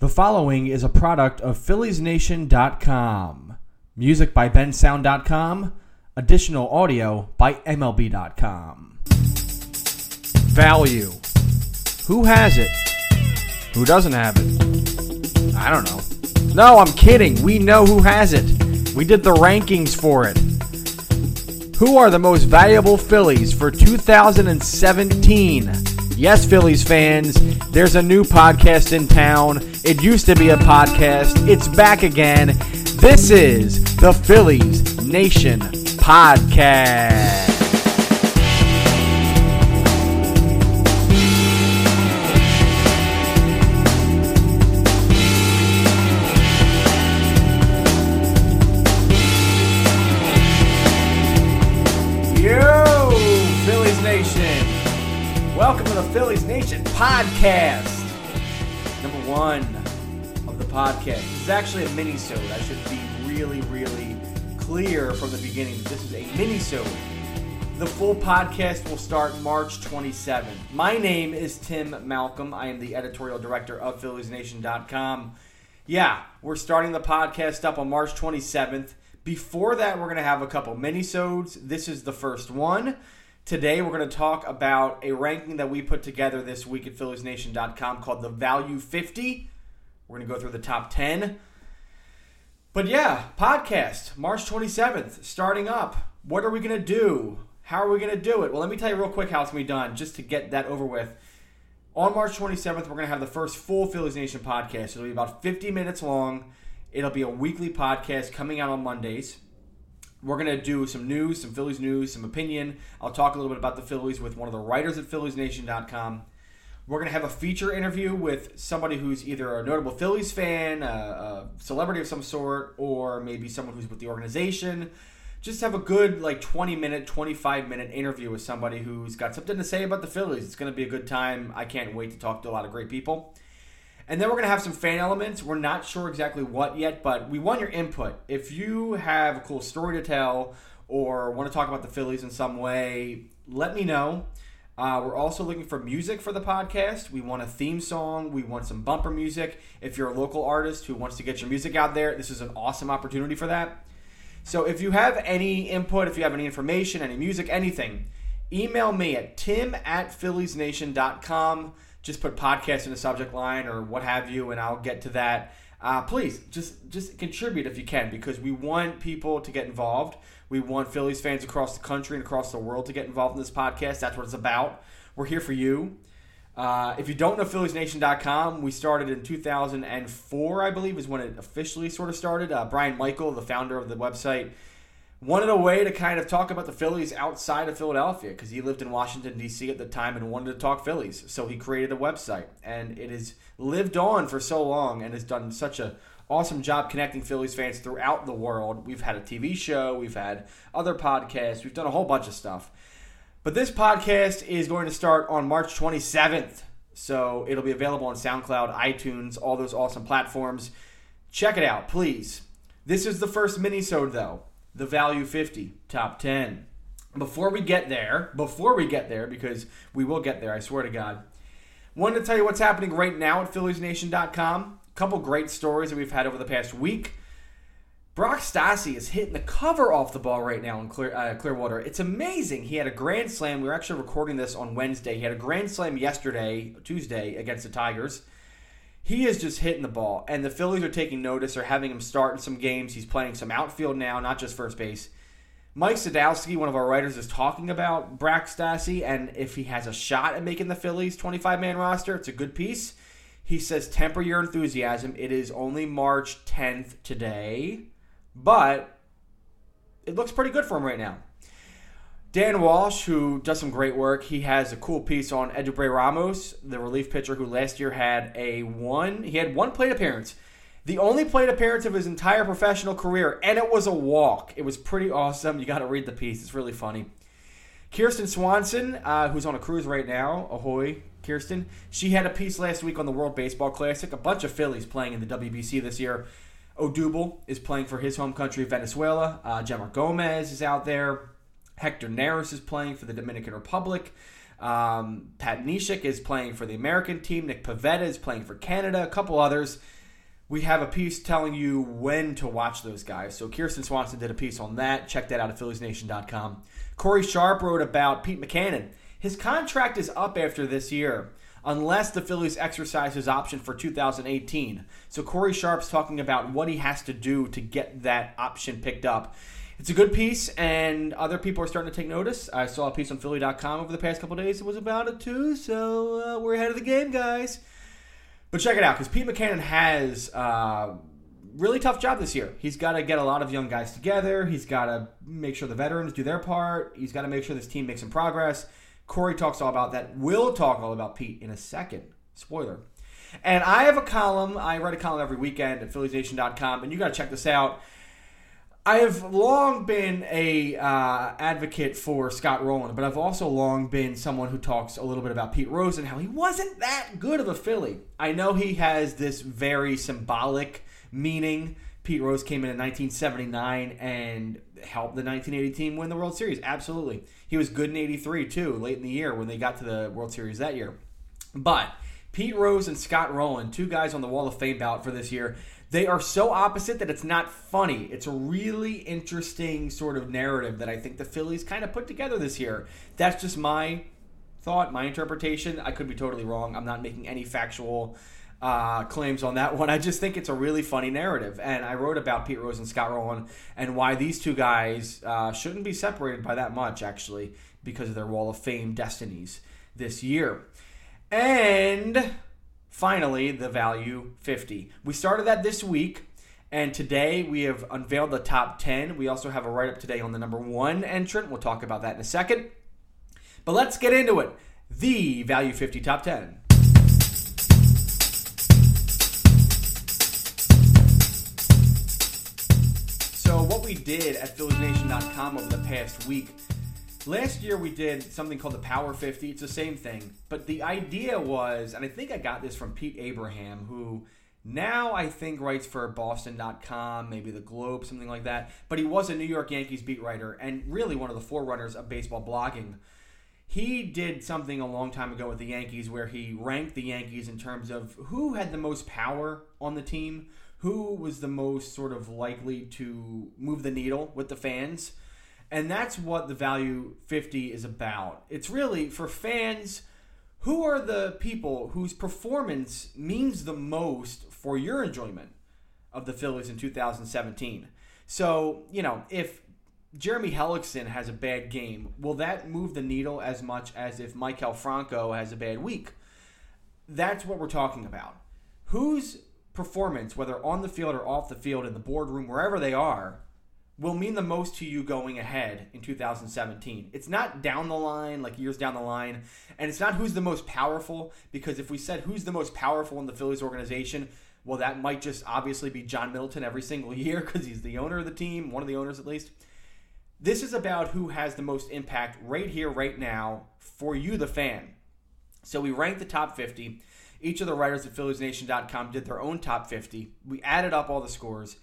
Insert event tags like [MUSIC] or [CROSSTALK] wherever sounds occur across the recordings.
The following is a product of PhilliesNation.com. Music by BenSound.com. Additional audio by MLB.com. Value. Who has it? Who doesn't have it? I don't know. No, I'm kidding. We know who has it. We did the rankings for it. Who are the most valuable Phillies for 2017? Yes, Phillies fans, there's a new podcast in town. It used to be a podcast, it's back again. This is the Phillies Nation Podcast. Welcome to the Phillies Nation podcast. Number one of the podcast. This is actually a mini-sode. I should be really, really clear from the beginning that this is a mini-sode. The full podcast will start March 27th. My name is Tim Malcolm. I am the editorial director of PhilliesNation.com. Yeah, we're starting the podcast up on March 27th. Before that, we're going to have a couple mini-sodes. This is the first one. Today, we're going to talk about a ranking that we put together this week at PhilliesNation.com called the Value 50. We're going to go through the top 10. But yeah, podcast, March 27th, starting up. What are we going to do? How are we going to do it? Well, let me tell you real quick how it's going to be done, just to get that over with. On March 27th, we're going to have the first full Phillies Nation podcast. It'll be about 50 minutes long. It'll be a weekly podcast coming out on Mondays. We're going to do some news, some Phillies news, some opinion. I'll talk a little bit about the Phillies with one of the writers at PhilliesNation.com. We're going to have a feature interview with somebody who's either a notable Phillies fan, a, a celebrity of some sort, or maybe someone who's with the organization. Just have a good, like, 20 minute, 25 minute interview with somebody who's got something to say about the Phillies. It's going to be a good time. I can't wait to talk to a lot of great people. And then we're going to have some fan elements. We're not sure exactly what yet, but we want your input. If you have a cool story to tell or want to talk about the Phillies in some way, let me know. Uh, we're also looking for music for the podcast. We want a theme song. We want some bumper music. If you're a local artist who wants to get your music out there, this is an awesome opportunity for that. So if you have any input, if you have any information, any music, anything, email me at tim at philliesnation.com just put podcast in the subject line or what have you, and I'll get to that. Uh, please just just contribute if you can because we want people to get involved. We want Phillies fans across the country and across the world to get involved in this podcast. That's what it's about. We're here for you. Uh, if you don't know PhilliesNation.com, we started in 2004, I believe, is when it officially sort of started. Uh, Brian Michael, the founder of the website, wanted a way to kind of talk about the Phillies outside of Philadelphia because he lived in Washington, D.C. at the time and wanted to talk Phillies. So he created a website, and it has lived on for so long and has done such a awesome job connecting Phillies fans throughout the world. We've had a TV show, we've had other podcasts, we've done a whole bunch of stuff. But this podcast is going to start on March 27th. So it'll be available on SoundCloud, iTunes, all those awesome platforms. Check it out, please. This is the first mini-sode, though the value 50 top 10 before we get there before we get there because we will get there i swear to god wanted to tell you what's happening right now at philliesnation.com a couple great stories that we've had over the past week. Brock stassi is hitting the cover off the ball right now in Clear, uh, clearwater. It's amazing. He had a grand slam. We were actually recording this on wednesday. He had a grand slam yesterday tuesday against the tigers he is just hitting the ball, and the Phillies are taking notice. They're having him start in some games. He's playing some outfield now, not just first base. Mike Sadowski, one of our writers, is talking about Brock Stassi, and if he has a shot at making the Phillies 25 man roster, it's a good piece. He says, temper your enthusiasm. It is only March 10th today, but it looks pretty good for him right now. Dan Walsh, who does some great work, he has a cool piece on Eduardo Ramos, the relief pitcher who last year had a one. He had one plate appearance, the only plate appearance of his entire professional career, and it was a walk. It was pretty awesome. You got to read the piece; it's really funny. Kirsten Swanson, uh, who's on a cruise right now, ahoy, Kirsten. She had a piece last week on the World Baseball Classic. A bunch of Phillies playing in the WBC this year. Odubel is playing for his home country, Venezuela. Uh, Jeanmar Gomez is out there. Hector Neris is playing for the Dominican Republic. Um, Pat Neshek is playing for the American team. Nick Pivetta is playing for Canada. A couple others. We have a piece telling you when to watch those guys. So Kirsten Swanson did a piece on that. Check that out at PhilliesNation.com. Corey Sharp wrote about Pete Mackanin. His contract is up after this year unless the Phillies exercise his option for 2018. So Corey Sharp's talking about what he has to do to get that option picked up. It's a good piece, and other people are starting to take notice. I saw a piece on Philly.com over the past couple days. It was about it too, so uh, we're ahead of the game, guys. But check it out, because Pete Mackanin has a uh, really tough job this year. He's got to get a lot of young guys together. He's got to make sure the veterans do their part. He's got to make sure this team makes some progress. Corey talks all about that. We'll talk all about Pete in a second. Spoiler. And I have a column. I write a column every weekend at PhilliesNation.com, and you got to check this out. I have long been a uh, advocate for Scott Rolen, but I've also long been someone who talks a little bit about Pete Rose and how he wasn't that good of a Philly. I know he has this very symbolic meaning. Pete Rose came in in 1979 and helped the 1980 team win the World Series. Absolutely. He was good in 83 too, late in the year when they got to the World Series that year. But Pete Rose and Scott Rolen, two guys on the Wall of Fame ballot for this year, they are so opposite that it's not funny. It's a really interesting sort of narrative that I think the Phillies kind of put together this year. That's just my thought, my interpretation. I could be totally wrong. I'm not making any factual uh, claims on that [LAUGHS] one. I just think it's a really funny narrative. And I wrote about Pete Rose and Scott Rolen and why these two guys uh, shouldn't be separated by that much, actually, because of their Wall of Fame destinies this year. And finally, the value 50. We started that this week. And today we have unveiled the top 10. We also have a write up today on the number one entrant. We'll talk about that in a second. But let's get into it. The Value 50 Top 10. So, what we did at PhilliesNation.com over the past week. Last year we did something called the Power 50. It's the same thing. But the idea was, and I think I got this from Pete Abraham, who now I think writes for Boston.com, maybe the Globe, something like that. But he was a New York Yankees beat writer and really one of the forerunners of baseball blogging. He did something a long time ago with the Yankees where he ranked the Yankees in terms of who had the most power on the team, who was the most sort of likely to move the needle with the fans. And that's what the value 50 is about. It's really for fans who are the people whose performance means the most for your enjoyment of the Phillies in 2017. So, you know, if Jeremy Hellickson has a bad game, will that move the needle as much as if Maikel Franco has a bad week? That's what we're talking about. Who's performance, whether on the field or off the field, in the boardroom, wherever they are, will mean the most to you going ahead in 2017. It's not down the line, like years down the line, and it's not who's the most powerful, because if we said who's the most powerful in the Phillies organization, well, that might just obviously be John Middleton every single [LAUGHS] year because he's the owner of the team, one of the owners at least. This is about who has the most impact right here, right now, for you, the fan. So we ranked the top 50. Each of the writers at PhilliesNation.com did their own top 50. We added up all the scores,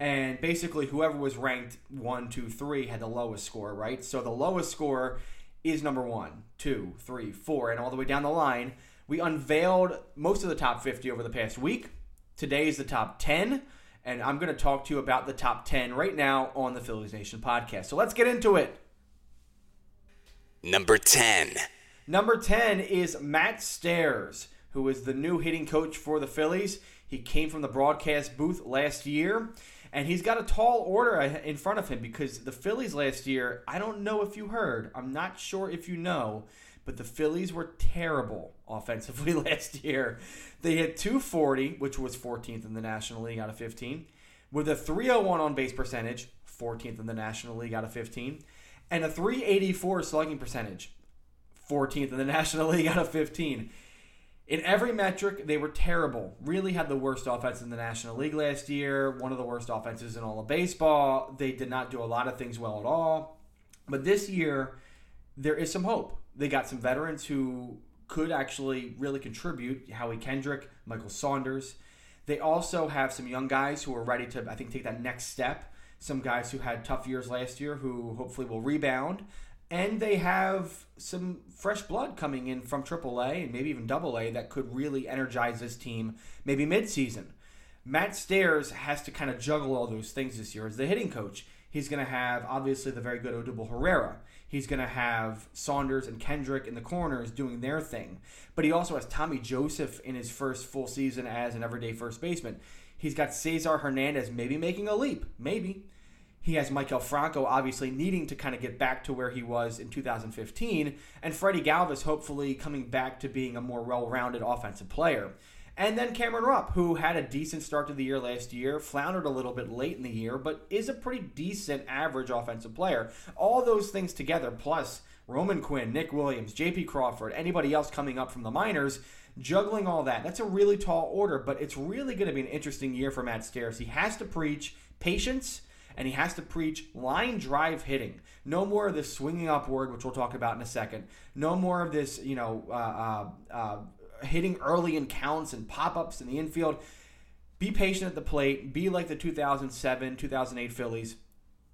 and basically, whoever was ranked one, two, three had the lowest score, right? So the lowest score is number one, two, three, four, and all the way down the line. We unveiled most of the top 50 over the past week. Today is the top 10, and I'm going to talk to you about the top 10 right now on the Phillies Nation podcast. So let's get into it. Number 10. Number 10 is Matt Stairs who is the new hitting coach for the Phillies. He came from the broadcast booth last year, and he's got a tall order in front of him because the Phillies last year, I don't know if you heard, I'm not sure if you know, but the Phillies were terrible offensively [LAUGHS] last year. They hit 240, which was 14th in the National League out of 15, with a 301 on base percentage, 14th in the National League out of 15, and a 384 slugging percentage, 14th in the [LAUGHS] National League out of 15. In every metric, they were terrible. Really had the worst offense in the National League last year, one of the worst offenses in all of baseball. They did not do a lot of things well at all. But this year, there is some hope. They got some veterans who could actually really contribute Howie Kendrick, Michael Saunders. They also have some young guys who are ready to, I think, take that next step. Some guys who had tough years last year who hopefully will rebound and they have some fresh blood coming in from AAA and maybe even AA that could really energize this team maybe midseason. Matt Stairs has to kind of juggle all those things this year as the hitting coach. He's going to have obviously the very good Odubel Herrera. He's going to have Saunders and Kendrick in the corners doing their thing. But he also has Tommy Joseph in his first full season as an everyday first baseman. He's got Cesar Hernandez maybe making a leap, maybe. He has Maikel Franco obviously needing to kind of get back to where he was in 2015, and Freddie Galvis hopefully coming back to being a more well rounded offensive player. And then Cameron Rupp, who had a decent start to the year last year, floundered a little bit late in the year, but is a pretty decent average offensive player. All those things together, plus Roman Quinn, Nick Williams, JP Crawford, anybody else coming up from the minors, juggling all that. That's a really tall order, but it's really going to be an interesting year for Matt Stairs. He has to preach patience and he has to preach line drive hitting. No more of this swinging upward, which we'll talk about in a second. No more of this, you know, uh, uh, uh, hitting early in counts and pop ups in the infield. Be patient at the plate. Be like the 2007, 2008 Phillies,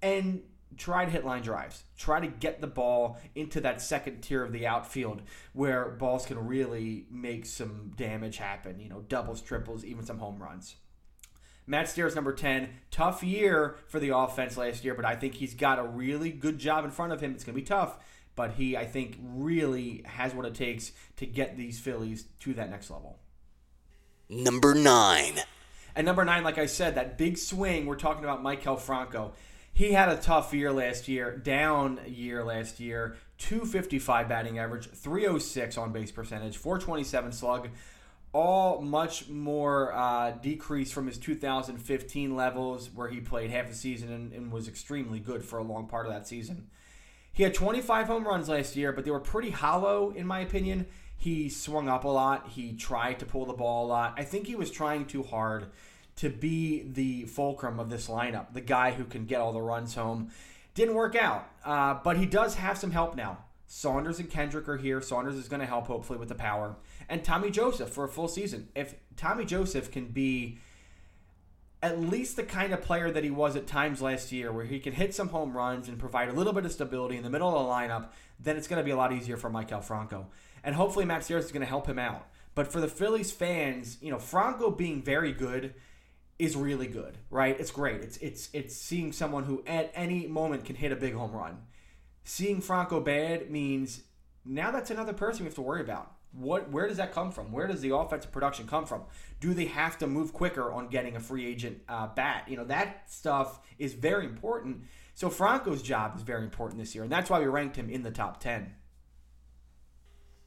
and try to hit line drives. Try to get the ball into that second tier of the outfield where balls can really make some damage happen. You know, doubles, triples, even some home runs. Matt Stairs, number 10. Tough year for the offense last year, but I think he's got a really good job in front of him. It's going to be tough but he, I think, really has what it takes to get these Phillies to that next level. Number nine. And number nine, like I said, that big swing, we're talking about Maikel Franco. He had a tough year last year, down year last year, 255 batting average, 306 on base percentage, 427 slug, all much more uh, decrease from his 2015 levels where he played half a season and, and was extremely good for a long part of that season. He had 25 home runs last year, but they were pretty hollow, in my opinion. He swung up a lot. He tried to pull the ball a lot. I think he was trying too hard to be the fulcrum of this lineup, the guy who can get all the runs home. Didn't work out, uh, but he does have some help now. Saunders and Kendrick are here. Saunders is going to help, hopefully, with the power. And Tommy Joseph for a full season. If Tommy Joseph can be at least the kind of player that he was at times last year, where he can hit some home runs and provide a little bit of stability in the middle of the lineup, then it's going to be a lot easier for Maikel Franco. And hopefully Matt Stairs is going to help him out. But for the Phillies fans, you know, Franco being very good is really good, right? It's great. It's it's it's seeing someone who at any moment can hit a big home run. Seeing Franco bad means now that's another person we have to worry about what where does that come from? Where does the offensive production come from? Do they have to move quicker on getting a free agent uh, bat? You know that stuff is very important. So Franco's job is very important this year, and that's why we ranked him in the top ten.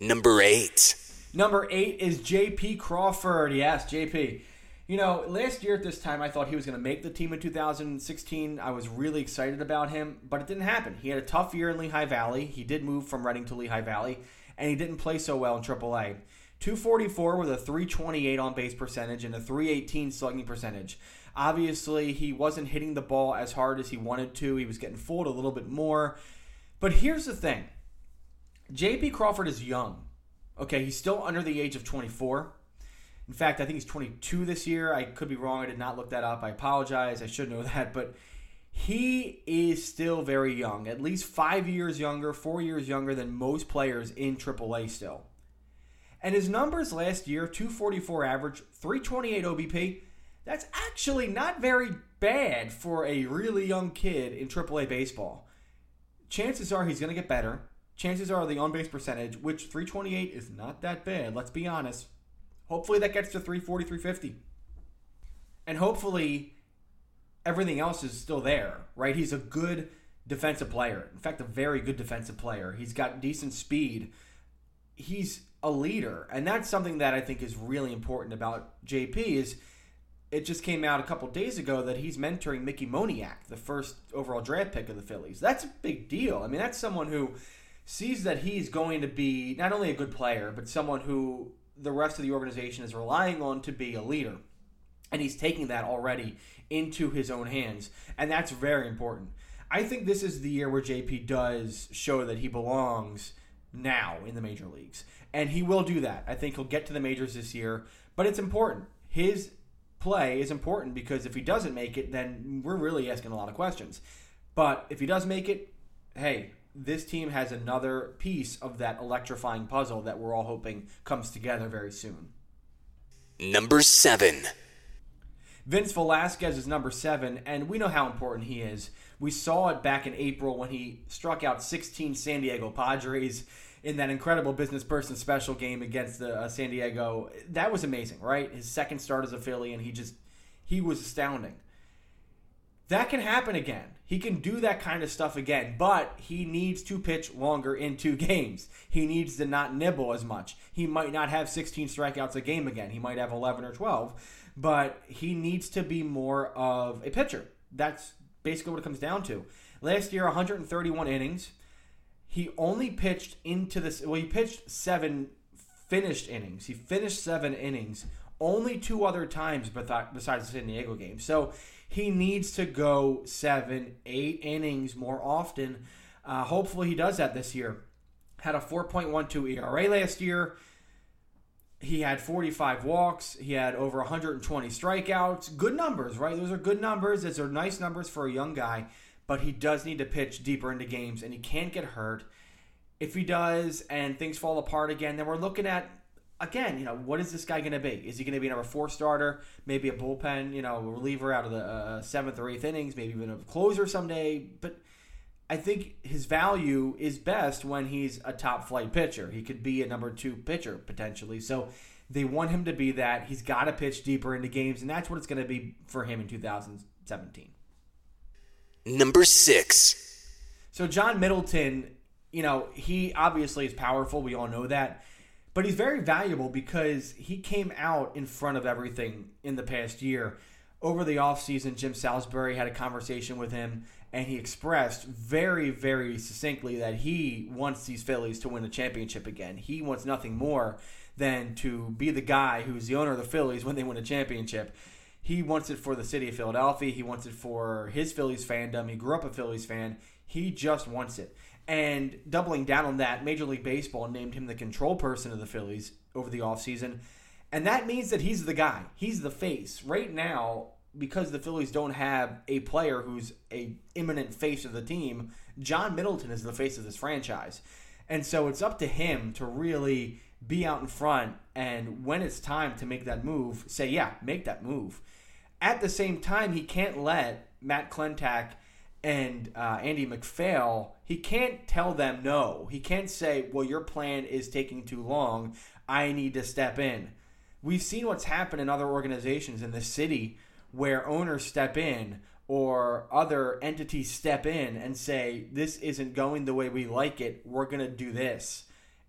Number eight. Number eight is J.P. Crawford. Yes, J.P. You know, last year at this time, I thought he was going to make the team in 2016. I was really excited about him, but it didn't happen. He had a tough year in Lehigh Valley. He did move from Reading to Lehigh Valley and he didn't play so well in AAA. 244 with a 328 on base percentage and a 318 slugging percentage. Obviously, he wasn't hitting the ball as hard as he wanted to. He was getting fooled a little bit more. But here's the thing JP Crawford is young. Okay, he's still under the age of 24. In fact, I think he's 22 this year. I could be wrong. I did not look that up. I apologize. I should know [LAUGHS] that. But he is still very young, at least five years younger, four years younger than most players in AAA still. And his numbers last year 244 average, 328 OBP. That's actually not very bad for a really young kid in AAA baseball. Chances are he's going to get better. Chances are the on base percentage, which 328 is not that bad, let's be honest. Hopefully that gets to 340, 350. And hopefully everything else is still there, right? He's a good defensive player. In fact, a very good defensive player. He's got decent speed. He's a leader, and that's something that I think is really important about JP. Is it just came out a couple days ago that he's mentoring Mickey Moniak, the first overall draft pick of the Phillies. That's a big deal. I mean, that's someone who sees that he's going to be not only a good player, but someone who the rest of the organization is relying on to be a leader. And he's taking that already into his own hands. And that's very important. I think this is the year where JP does show that he belongs now in the major leagues. And he will do that. I think he'll get to the majors this year, but it's important. His play is important because if he doesn't make it, then we're really asking a lot of questions. But if he does make it, hey, this team has another piece of that electrifying puzzle that we're all hoping comes together very soon. Number 7. Vince Velasquez is number seven, and we know how important he is. We saw it back in April when he struck out 16 San Diego Padres in that incredible business person special game against the uh, San Diego. That was amazing, right? His second start as a Philly, and he just he was astounding. That can happen again. He can do that kind of stuff again, but he needs to pitch longer in two [LAUGHS] games. He needs to not nibble as much. He might not have 16 strikeouts a game again. He might have 11 or 12 but he needs to be more of a pitcher. That's basically what it comes down to. Last year, 131 innings. He only pitched into this. Well, he pitched seven finished innings. He finished seven innings. Only two other times besides the San Diego game. So he needs to go seven, eight innings more often. Uh, hopefully, he does that this year. Had a 4.12 ERA last year he had 45 walks. He had over 120 strikeouts. Good numbers, right? Those are good numbers. Those are nice numbers for a young guy, but he does need to pitch deeper into games, and he can't get hurt. If he does and things fall apart again, then we're looking at again, you know, what is this guy going to be? Is he going to be a number four starter, maybe a bullpen, you know, reliever out of the uh, seventh or eighth innings, maybe even a closer someday? But I think his value is best when he's a top flight pitcher. He could be a number two pitcher potentially. So they want him to be that. He's got to pitch deeper into games, and that's what it's going to be for him in 2017. Number six. So John Middleton, you know, he obviously is powerful. We all know that. But he's very valuable because he came out in front of everything in the past year. Over the offseason, Jim Salisbury had a conversation with him and he expressed very, very succinctly that he wants these Phillies to win a championship again. He wants nothing more than to be the guy who's the owner of the Phillies when they win a championship. He wants it for the city of Philadelphia. He wants it for his Phillies fandom. He grew up a Phillies fan. He just wants it. And doubling down on that, Major League Baseball named him the control person of the Phillies over the offseason. And that means that he's the guy. He's the face. Right now, because the Phillies don't have a player who's a imminent face of the team, John Middleton is the face of this franchise. And so it's up to him to really be out in front and when it's time to make that move, say, yeah, make that move. At the same time, he can't let Matt Klentak and uh, Andy MacPhail, he can't tell them no. He can't say, well, your plan is taking too long. I need to step in. We've seen what's happened in other organizations in the city where owners step in or other entities step in and say, this isn't going the way we like it, we're going to do this.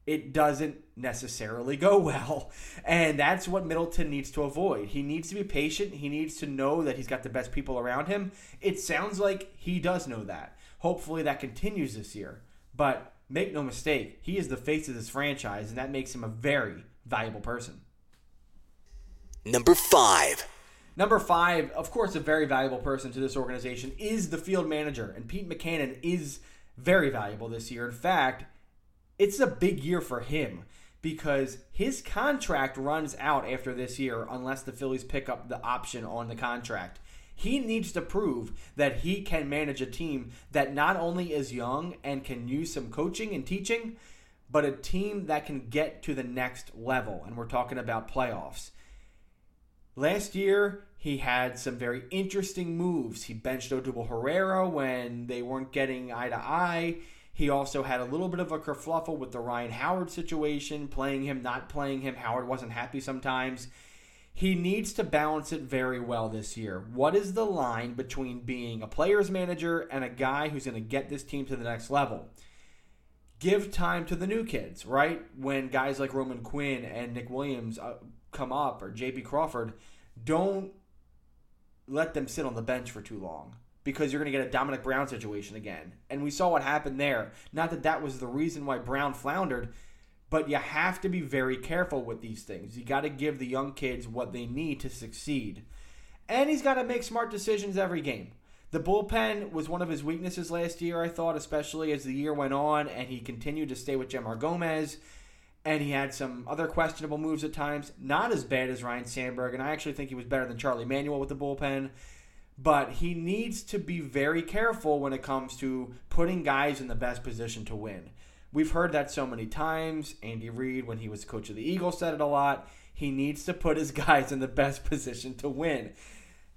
It doesn't necessarily go [LAUGHS] well. And that's what Middleton needs to avoid. He needs to be patient. He needs to know that he's got the best people around him. It sounds like he does know that. Hopefully that continues this year. But make no mistake, he is the face of this franchise, and that makes him a very valuable person. Number five. Number five, of course, a very valuable person to this organization is the field manager, and Pete Mackanin is very valuable this year. In fact, it's a big year for him because his contract runs out after this year unless the Phillies pick up the option on the contract. He needs to prove that he can manage a team that not only is young and can use some coaching and teaching, but a team that can get to the next level. And we're talking about playoffs. Last year, he had some very interesting moves. He benched Odubel Herrera when they weren't getting eye to eye. He also had a little bit of a kerfluffle with the Ryan Howard situation, playing him, not playing him. Howard wasn't happy sometimes. He needs to balance it very well this year. What is the line between being a player's manager and a guy who's going to get this team to the next level? Give time to the new kids, right? When guys like Roman Quinn and Nick Williams uh, come up or JP Crawford, don't let them sit on the bench for too long because you're going to get a Domonic Brown situation again. And we saw what happened there. Not that that was the reason why Brown floundered, but you have to be very careful with these things. You got to give the young kids what they need to succeed. And he's got to make smart decisions every game. The bullpen was one of his weaknesses last year, I thought, especially as the year went on and he continued to stay with Jeanmar Gomez and he had some other questionable moves at times. Not as bad as Ryne Sandberg, and I actually think he was better than Charlie Manuel with the bullpen. But he needs to be very careful when it comes to putting guys in the best position to win. We've heard that so many times. Andy Reid, when he was coach of the Eagles, said it a lot. He needs to put his [LAUGHS] guys in the best position to win.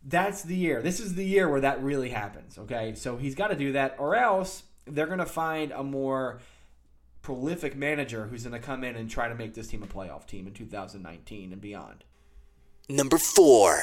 That's the year. This is the year where that really happens, okay? So he's got to do that, or else they're going to find a more prolific manager who's going to come in and try to make this team a playoff team in 2019 and beyond. Number four.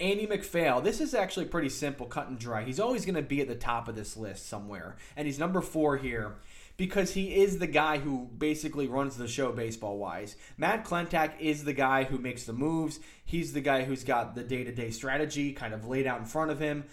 Andy MacPhail. This is actually pretty simple, cut and dry. He's always going to be at the top of this list somewhere, and he's number four here because he is the guy who basically runs the show baseball wise. Matt Klentak is the guy who makes the moves. He's the guy who's got the day to day strategy kind of laid out in front of him.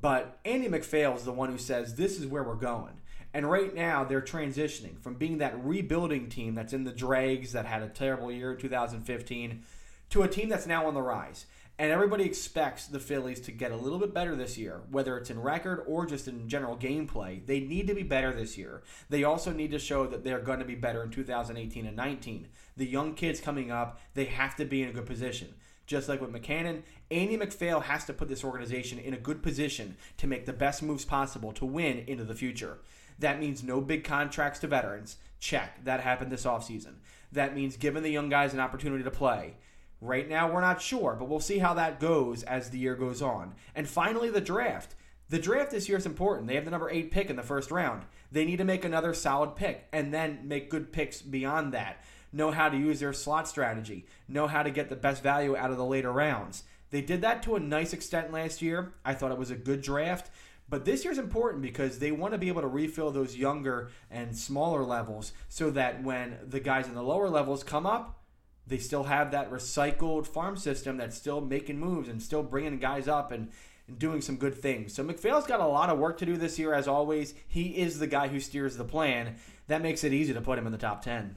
But Andy MacPhail is the one who says, This is where we're going. And right now, they're transitioning from being that rebuilding team that's in the dregs that had a terrible year in 2015 to a team that's now on the rise. And everybody expects the Phillies to get a little bit better this year, whether it's in record or just in general gameplay. They need to be better this year. They also need to show that they're going to be better in 2018 and 19. The young kids coming up, they have to be in a good position. Just like with Mackanin, Andy MacPhail has to put this organization in a good position to make the best moves possible to win into the future. That means no big contracts to veterans. Check. That happened this offseason. That means giving the young guys an opportunity to play. Right now, we're not sure, but we'll see how that goes as the year goes on. And finally, the draft. The draft this year is important. They have the number eight pick in the first round. They need to make another solid pick and then make good picks beyond that. Know how to use their slot strategy, know how to get the best value out of the later rounds. They did that to a nice extent last year. I thought it was a good draft. But this year's important because they want to be able to refill those younger and smaller levels so that when the guys in the lower levels come up, they still have that recycled farm system that's still making moves and still bringing guys up and, and doing some good things. So MacPhail's got a lot of work to do this year, as always. He is the guy who steers the plan. That makes it easy to put him in the top 10.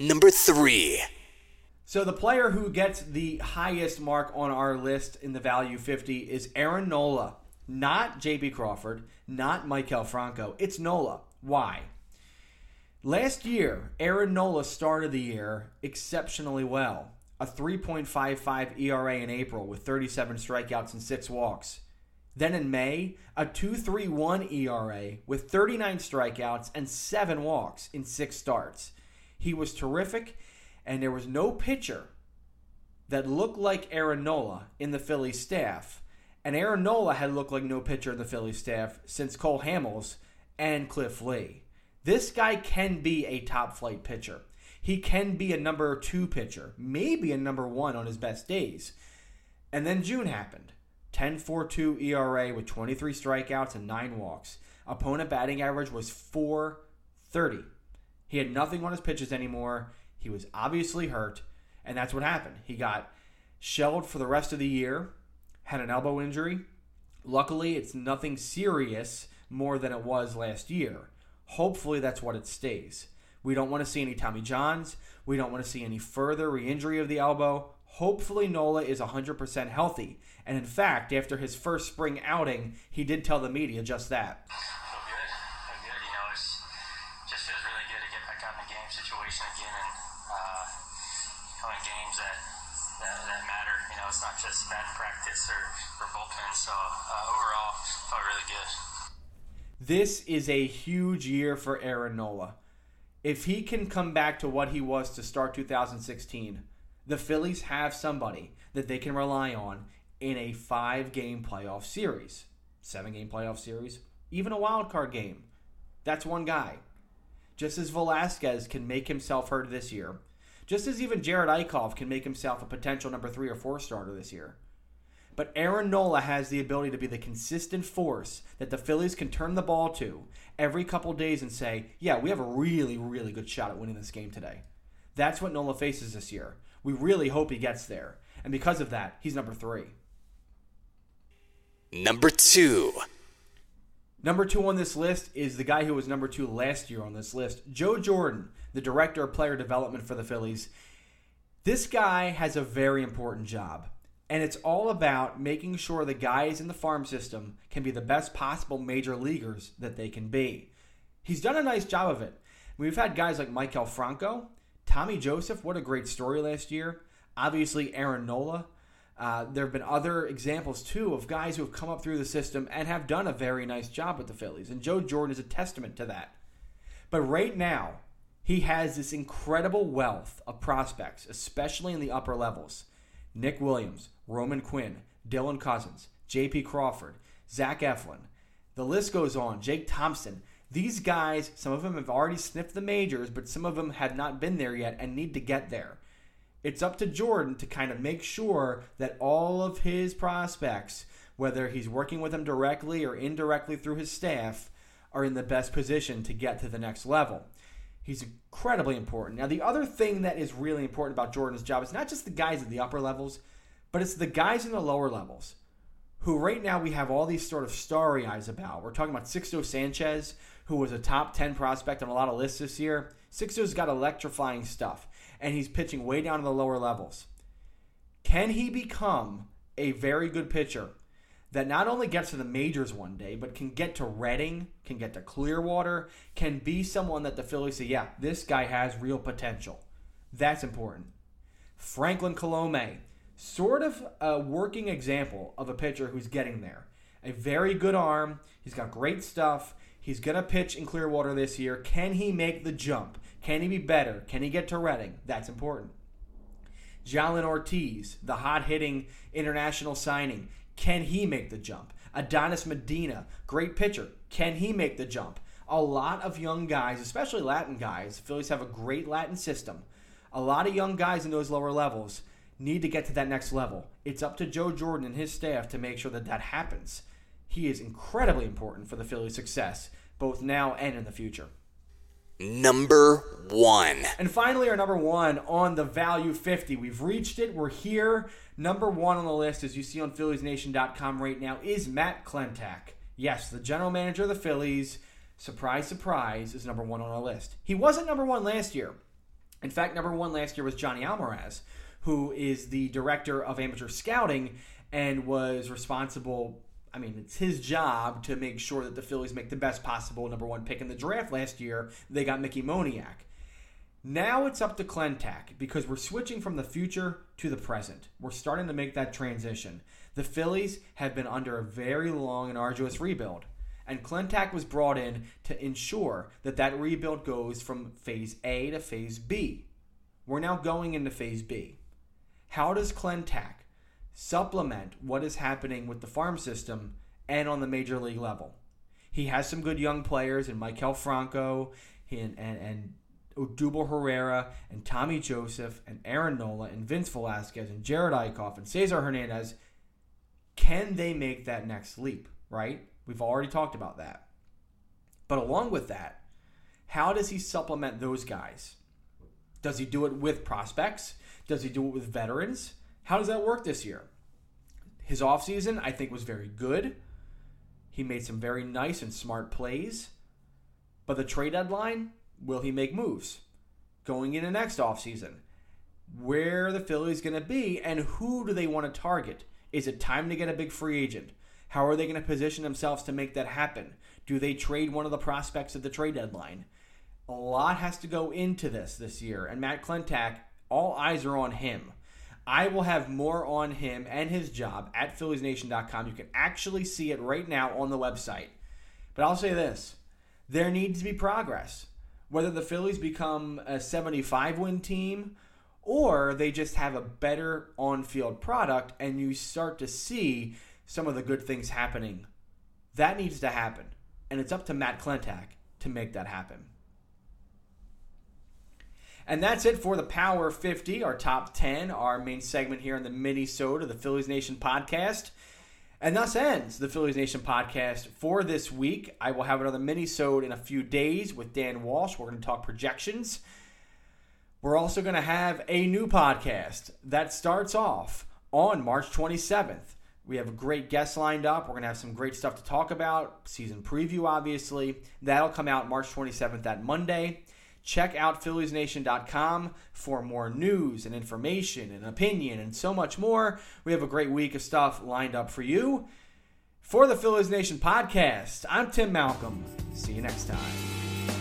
Number three. So the player who gets the highest mark on our list in the value 50 is Aaron Nola. Not JP Crawford, not Maikel Franco. It's Nola. Why? Last year, Aaron Nola started the year exceptionally well. A 3.55 ERA in April with 37 strikeouts and 6 walks. Then in May, a 2.31 ERA with 39 strikeouts and 7 walks in 6 starts. He was terrific and there was no pitcher that looked like Aaron Nola in the Phillies staff. And Aaron Nola had looked like no pitcher in the Phillies staff since Cole Hamels and Cliff Lee. This guy can be a top flight pitcher. He can be a number two pitcher, maybe a number one on his best days. And then June happened 10 4 2 ERA with 23 strikeouts and 9 walks. Opponent batting average was 430. He had nothing on his pitches anymore. He was obviously hurt, and that's what happened. He got shelled for the rest of the year, had an elbow injury. Luckily, it's nothing serious more than it was last year. Hopefully, that's what it stays. We don't want to see any Tommy Johns. We don't want to see any further re injury of the elbow. Hopefully, Nola is 100% healthy. And in fact, after his first spring outing, he did tell the media just that. You know, it's not just bad practice or, or bullpen. So uh, overall, felt really good. This is a huge year for Aaron Nola. If he can come back to what he was to start 2016, the Phillies have somebody that they can rely on in a five game playoff series, seven game playoff series, even a wild card game. That's one guy. Just as Velasquez can make himself heard this year, just as even Jared Eickhoff can make himself a potential number three or four starter this year. But Aaron Nola has the ability to be the consistent force that the Phillies can turn the ball to every couple days and say, yeah, we have a really, really good shot at winning this game today. That's what Nola faces this year. We really hope he gets there. And because of that, he's number three. Number two. Number two on this list is the guy who was number two last year on this list, Joe Jordan, the director of player development for the Phillies. This guy has a very important job, and it's all about making sure the guys in the farm system can be the best possible major leaguers that they can be. He's done a nice job of it. We've had guys like Maikel Franco, Tommy Joseph, what a great story last year. Obviously, Aaron Nola. Uh, there have been other examples too of guys who have come up through the system and have done a very nice job with the Phillies, and Joe Jordan is a testament to that. But right now, he has this incredible wealth of prospects, especially in the upper levels. Nick Williams, Roman Quinn, Dylan Cozens, J.P. Crawford, Zach Eflin. The list goes on. Jake Thompson. These guys, some of them have already sniffed the majors, but some of them have not been there yet and need to get there. It's up to Jordan to kind of make sure that all of his prospects, whether he's working with them directly or indirectly through his staff, are in the best position to get to the next level. He's incredibly important. Now, the other thing that is really important about Jordan's job is not just the guys at the upper levels, but it's the guys in the lower levels who right now we have all these sort of starry eyes about. We're talking about Sixto Sanchez, who was a top 10 prospect on a lot of lists this year. Sixto's got electrifying stuff, and he's pitching way down in the lower levels. Can he become a very good pitcher that not only gets to the majors one day, but can get to Reading, can get to Clearwater, can be someone that the Phillies say, yeah, this guy has real potential. That's important. Franklin Kilome, sort of a working example of a pitcher who's getting there. A very good arm. He's got great stuff. He's going to pitch in Clearwater this year. Can he make the jump? Can he be better? Can he get to Reading? That's important. Jhailyn Ortiz, the hot hitting international signing. Can he make the jump? Adonis Medina, great pitcher. Can he make the jump? A lot of young guys, especially Latin guys, the Phillies have a great Latin system. A lot of young guys in those lower levels need to get to that next level. It's up to Joe Jordan and his staff to make sure that that happens. He is incredibly important for the Phillies' success, both now and in the future. Number one. And finally, our number one on the value 50. We've reached it. We're here. Number one on the list, as you see on PhilliesNation.com right now, is Matt Klentak. Yes, the general manager of the Phillies, surprise, surprise, is number one on our list. He wasn't number one last year. In fact, number one last year was Johnny Almaraz, who is the director of amateur scouting and was responsible. I mean, it's his job to make sure that the Phillies make the best possible number one pick in the draft last year. They got Mickey Moniak. Now it's up to Klentak because we're switching from the future to the present. We're starting to make that transition. The Phillies have been under a very long and arduous rebuild, and Klentak was brought in to ensure that that rebuild goes from phase A to phase B. We're now going into phase B. How does Klentak supplement what is happening with the farm system and on the major league level? He has some good young players in Maikel Franco and, and, and Odubel Herrera and Tommy Joseph and Aaron Nola and Vince Velasquez and Jared Eickhoff and Cesar Hernandez. Can they make that next leap, right? We've already talked about that. But along with that, how does he supplement those guys? Does he do it with prospects? Does he do it with veterans? How does that work this year? His offseason, I think, was very good. He made some very nice and smart plays. But the trade deadline, will he make moves? Going into next offseason, where are the Phillies going to be and who do they want to target? Is it time to get a big free agent? How are they going to position themselves to make that happen? Do they trade one of the prospects at the trade deadline? A lot has to go into this this year, and Matt Klentak, all eyes are on him. I will have more on him and his job at PhilliesNation.com. You can actually see it right now on the website. But I'll say this there needs to be progress. Whether the Phillies become a 75 win team or they just have a better on field product and you start to see some of the good things happening. That needs to happen. And it's up to Matt Klentak to make that happen. And that's it for the Power 50, our top 10, our main segment here in the mini-sode the Phillies Nation podcast. And thus ends the Phillies Nation podcast for this week. I will have another mini-sode in a few days with Dan Walsh. We're going to talk projections. We're also going to have a new podcast that starts off on March 27th. We have a great guest lined up. We're going to have some great stuff to talk about. Season preview, obviously. That'll come out March 27th, that Monday. Check out PhilliesNation.com for more news and information and opinion and so much more. We have a great week of stuff lined up for you. For the Phillies Nation podcast, I'm Tim Malcolm. See you next time.